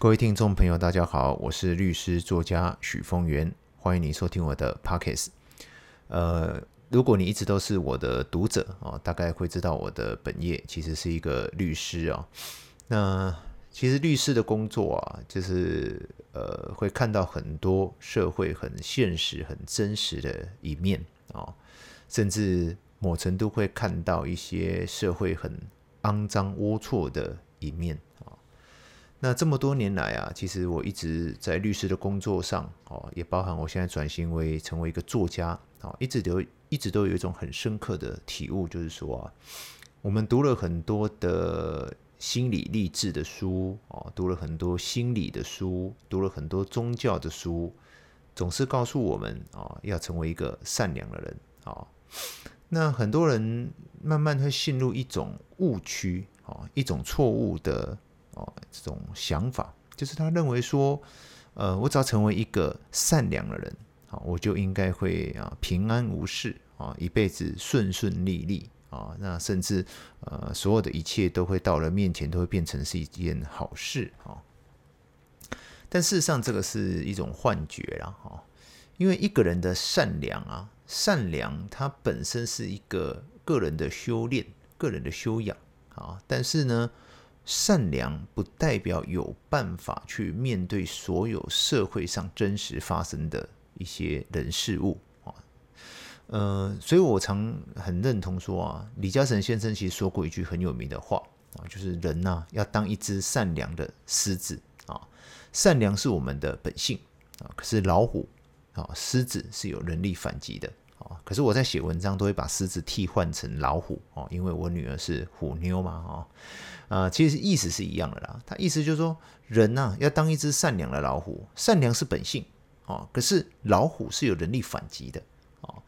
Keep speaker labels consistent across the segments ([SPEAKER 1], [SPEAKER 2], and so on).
[SPEAKER 1] 各位听众朋友，大家好，我是律师作家许峰源，欢迎你收听我的 Podcast。呃，如果你一直都是我的读者啊，大概会知道我的本业其实是一个律师啊。那其实律师的工作啊，就是呃，会看到很多社会很现实、很真实的一面啊，甚至某程度会看到一些社会很肮脏、龌龊的一面。那这么多年来啊，其实我一直在律师的工作上哦，也包含我现在转型为成为一个作家啊，一直都一直都有一种很深刻的体悟，就是说啊，我们读了很多的心理励志的书哦，读了很多心理的书，读了很多宗教的书，总是告诉我们啊，要成为一个善良的人啊。那很多人慢慢会陷入一种误区啊，一种错误的。哦，这种想法就是他认为说，呃，我只要成为一个善良的人，啊，我就应该会啊平安无事啊，一辈子顺顺利利啊，那甚至呃所有的一切都会到了面前都会变成是一件好事啊。但事实上，这个是一种幻觉啦，哈，因为一个人的善良啊，善良它本身是一个个人的修炼、个人的修养啊，但是呢。善良不代表有办法去面对所有社会上真实发生的一些人事物啊，呃，所以我常很认同说啊，李嘉诚先生其实说过一句很有名的话啊，就是人呐要当一只善良的狮子啊，善良是我们的本性啊，可是老虎啊，狮子是有能力反击的。哦可是我在写文章都会把狮子替换成老虎哦，因为我女儿是虎妞嘛哦，啊，其实意思是一样的啦。他意思就是说，人呐要当一只善良的老虎，善良是本性哦，可是老虎是有能力反击的哦。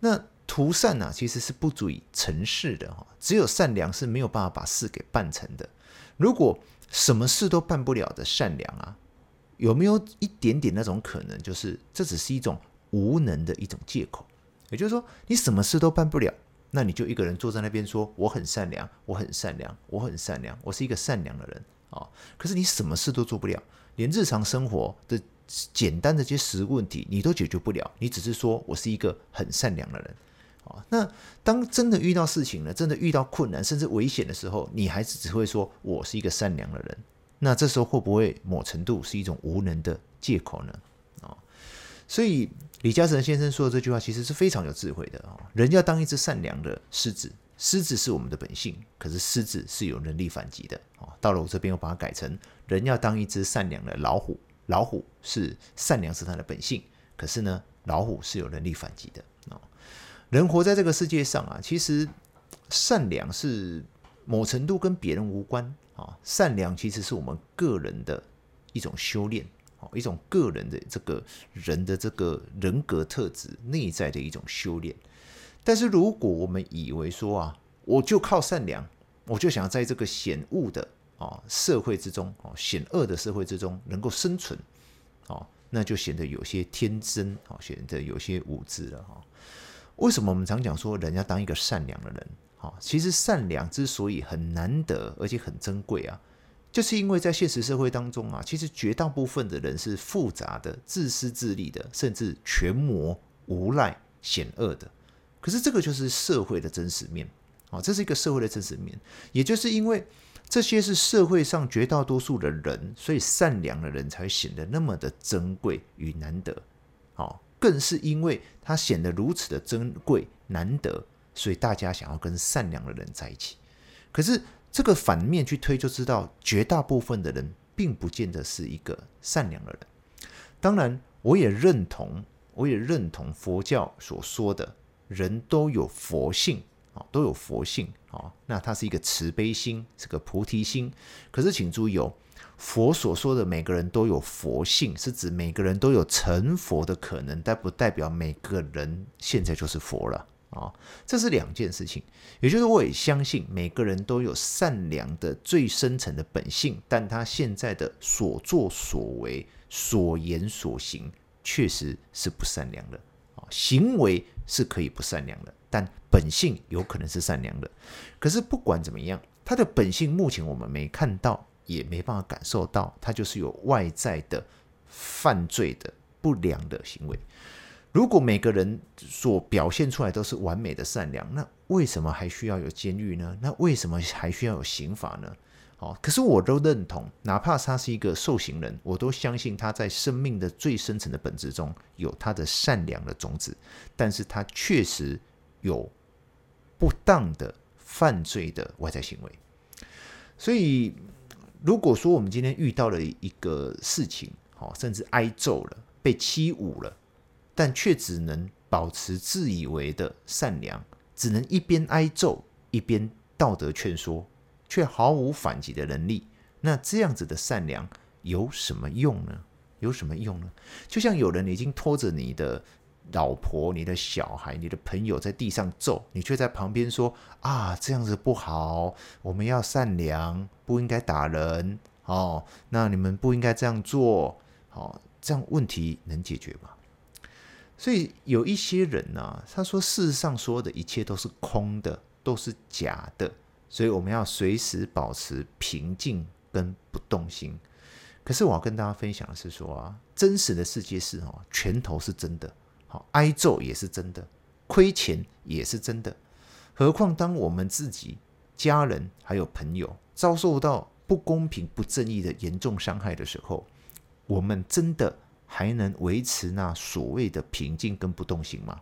[SPEAKER 1] 那图善呐其实是不足以成事的哈，只有善良是没有办法把事给办成的。如果什么事都办不了的善良啊，有没有一点点那种可能，就是这只是一种无能的一种借口？也就是说，你什么事都办不了，那你就一个人坐在那边说：“我很善良，我很善良，我很善良，我是一个善良的人。”啊，可是你什么事都做不了，连日常生活的简单的这些实务问题你都解决不了，你只是说我是一个很善良的人。啊，那当真的遇到事情了，真的遇到困难甚至危险的时候，你还是只会说我是一个善良的人。那这时候会不会某程度是一种无能的借口呢？所以。李嘉诚先生说的这句话其实是非常有智慧的啊！人要当一只善良的狮子，狮子是我们的本性，可是狮子是有能力反击的啊！到了我这边，我把它改成人要当一只善良的老虎，老虎是善良是它的本性，可是呢，老虎是有能力反击的啊！人活在这个世界上啊，其实善良是某程度跟别人无关啊，善良其实是我们个人的一种修炼。一种个人的这个人的这个人格特质内在的一种修炼，但是如果我们以为说啊，我就靠善良，我就想在这个险恶的啊社会之中啊险恶的社会之中能够生存，哦，那就显得有些天真哦，显得有些无知了哈。为什么我们常讲说人要当一个善良的人？哈，其实善良之所以很难得，而且很珍贵啊。就是因为在现实社会当中啊，其实绝大部分的人是复杂的、自私自利的，甚至权谋无赖、险恶的。可是这个就是社会的真实面啊，这是一个社会的真实面。也就是因为这些是社会上绝大多数的人，所以善良的人才显得那么的珍贵与难得。好，更是因为他显得如此的珍贵难得，所以大家想要跟善良的人在一起。可是。这个反面去推，就知道绝大部分的人并不见得是一个善良的人。当然，我也认同，我也认同佛教所说的，人都有佛性啊，都有佛性啊。那它是一个慈悲心，是个菩提心。可是，请注意哦，佛所说的每个人都有佛性，是指每个人都有成佛的可能，但不代表每个人现在就是佛了。啊，这是两件事情，也就是我也相信每个人都有善良的最深层的本性，但他现在的所作所为、所言所行确实是不善良的啊。行为是可以不善良的，但本性有可能是善良的。可是不管怎么样，他的本性目前我们没看到，也没办法感受到，他就是有外在的犯罪的不良的行为。如果每个人所表现出来都是完美的善良，那为什么还需要有监狱呢？那为什么还需要有刑法呢？哦，可是我都认同，哪怕他是一个受刑人，我都相信他在生命的最深层的本质中有他的善良的种子，但是他确实有不当的犯罪的外在行为。所以，如果说我们今天遇到了一个事情，哦，甚至挨揍了，被欺侮了。但却只能保持自以为的善良，只能一边挨揍一边道德劝说，却毫无反击的能力。那这样子的善良有什么用呢？有什么用呢？就像有人已经拖着你的老婆、你的小孩、你的朋友在地上揍，你却在旁边说：“啊，这样子不好，我们要善良，不应该打人。”哦，那你们不应该这样做。哦，这样问题能解决吗？所以有一些人呢、啊，他说世上所有的一切都是空的，都是假的，所以我们要随时保持平静跟不动心。可是我要跟大家分享的是说啊，真实的世界是哦，拳头是真的，好挨揍也是真的，亏钱也是真的。何况当我们自己、家人还有朋友遭受到不公平、不正义的严重伤害的时候，我们真的。还能维持那所谓的平静跟不动心吗？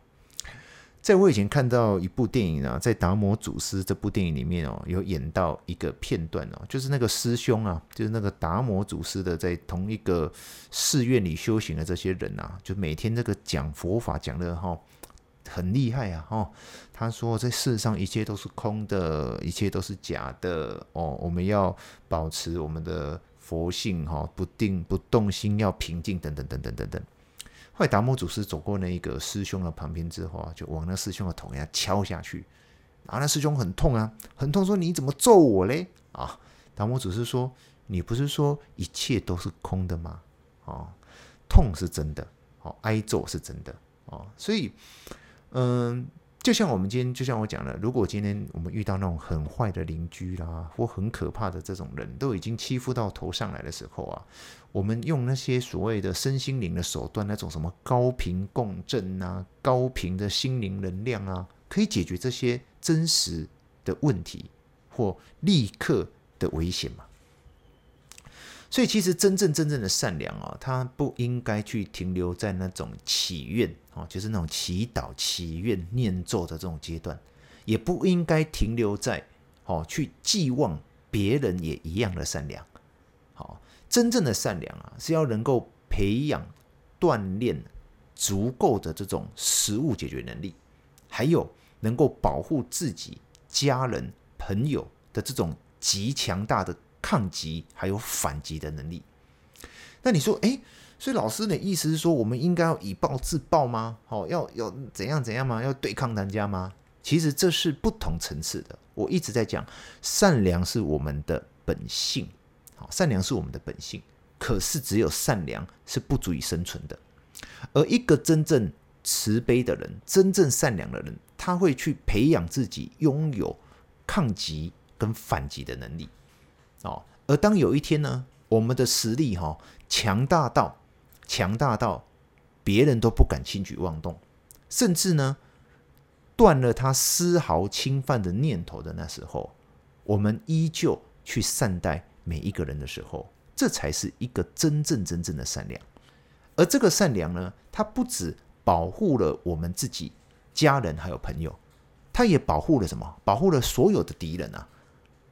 [SPEAKER 1] 在我以前看到一部电影啊，在《达摩祖师》这部电影里面哦，有演到一个片段哦，就是那个师兄啊，就是那个达摩祖师的，在同一个寺院里修行的这些人啊，就每天这个讲佛法讲的哈很厉害啊哈。他说，在世上一切都是空的，一切都是假的哦，我们要保持我们的。佛性哈，不定不动心，要平静，等等等等等等。后来达摩祖师走过那一个师兄的旁边之后啊，就往那师兄的头下敲下去，然后那师兄很痛啊，很痛，说你怎么揍我嘞？啊，达摩祖师说，你不是说一切都是空的吗？啊，痛是真的，哦，挨揍是真的，哦，所以，嗯。就像我们今天，就像我讲的，如果今天我们遇到那种很坏的邻居啦，或很可怕的这种人，都已经欺负到头上来的时候啊，我们用那些所谓的身心灵的手段，那种什么高频共振啊、高频的心灵能量啊，可以解决这些真实的问题或立刻的危险吗？所以，其实真正真正的善良啊，它不应该去停留在那种祈愿啊，就是那种祈祷、祈愿、念咒的这种阶段，也不应该停留在哦去寄望别人也一样的善良。好，真正的善良啊，是要能够培养、锻炼足够的这种实物解决能力，还有能够保护自己、家人、朋友的这种极强大的。抗击还有反击的能力。那你说，诶，所以老师的意思是说，我们应该要以暴制暴吗？好，要要怎样怎样吗？要对抗人家吗？其实这是不同层次的。我一直在讲，善良是我们的本性，好，善良是我们的本性。可是只有善良是不足以生存的。而一个真正慈悲的人，真正善良的人，他会去培养自己拥有抗击跟反击的能力。哦，而当有一天呢，我们的实力哈强大到强大到别人都不敢轻举妄动，甚至呢断了他丝毫侵犯的念头的那时候，我们依旧去善待每一个人的时候，这才是一个真正真正的善良。而这个善良呢，它不只保护了我们自己、家人还有朋友，它也保护了什么？保护了所有的敌人啊！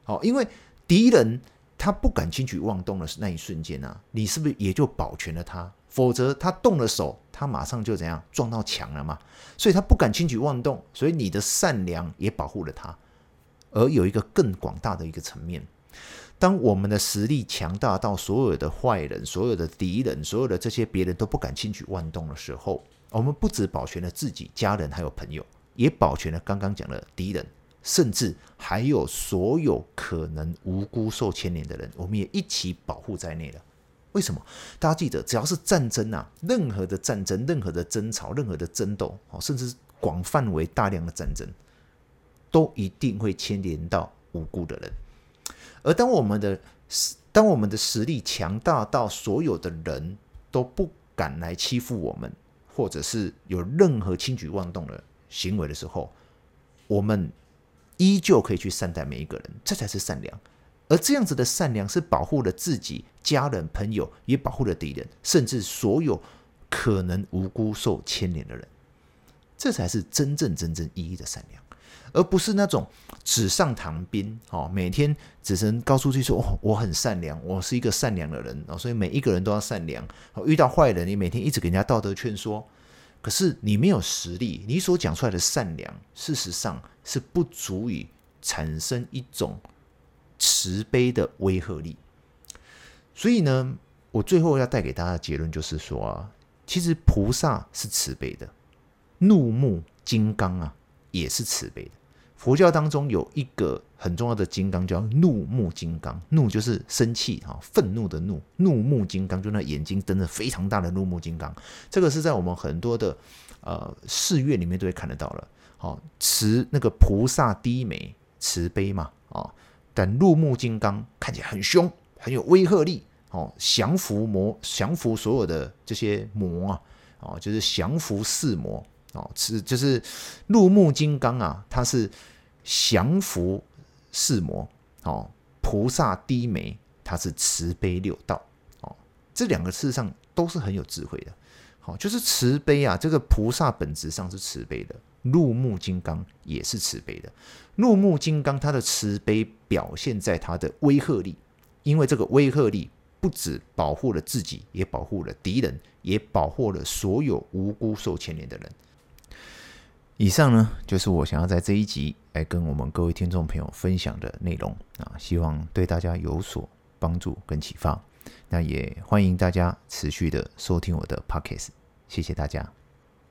[SPEAKER 1] 好，因为。敌人他不敢轻举妄动的那一瞬间啊，你是不是也就保全了他？否则他动了手，他马上就怎样撞到墙了嘛？所以他不敢轻举妄动，所以你的善良也保护了他。而有一个更广大的一个层面，当我们的实力强大到所有的坏人、所有的敌人、所有的这些别人都不敢轻举妄动的时候，我们不只保全了自己、家人还有朋友，也保全了刚刚讲的敌人。甚至还有所有可能无辜受牵连的人，我们也一起保护在内了。为什么？大家记得，只要是战争啊，任何的战争、任何的争吵、任何的争斗，哦甚至广范围大量的战争，都一定会牵连到无辜的人。而当我们的当我们的实力强大到所有的人都不敢来欺负我们，或者是有任何轻举妄动的行为的时候，我们依旧可以去善待每一个人，这才是善良。而这样子的善良是保护了自己、家人、朋友，也保护了敌人，甚至所有可能无辜受牵连的人。这才是真正真正意义的善良，而不是那种纸上谈兵哦。每天只能告诉自己说：“哦，我很善良，我是一个善良的人哦。”所以每一个人都要善良。遇到坏人，你每天一直给人家道德劝说，可是你没有实力，你所讲出来的善良，事实上是不足以产生一种。慈悲的威慑力，所以呢，我最后要带给大家的结论就是说啊，其实菩萨是慈悲的，怒目金刚啊也是慈悲的。佛教当中有一个很重要的金刚叫怒目金刚，怒就是生气哈，愤怒的怒，怒目金刚就那眼睛瞪得非常大的怒目金刚，这个是在我们很多的呃寺院里面都会看得到了。好，慈那个菩萨低眉慈悲嘛，啊。但怒目金刚看起来很凶，很有威慑力，哦，降服魔，降服所有的这些魔啊，哦，就是降服四魔，哦，是就是怒目金刚啊，它是降伏四魔，哦，菩萨低眉，他是慈悲六道，哦，这两个事实上都是很有智慧的，好，就是慈悲啊，这个菩萨本质上是慈悲的。怒目金刚也是慈悲的，怒目金刚它的慈悲表现在它的威吓力，因为这个威吓力不只保护了自己，也保护了敌人，也保护了所有无辜受牵连的人。以上呢，就是我想要在这一集来跟我们各位听众朋友分享的内容啊，希望对大家有所帮助跟启发。那也欢迎大家持续的收听我的 Podcast，谢谢大家。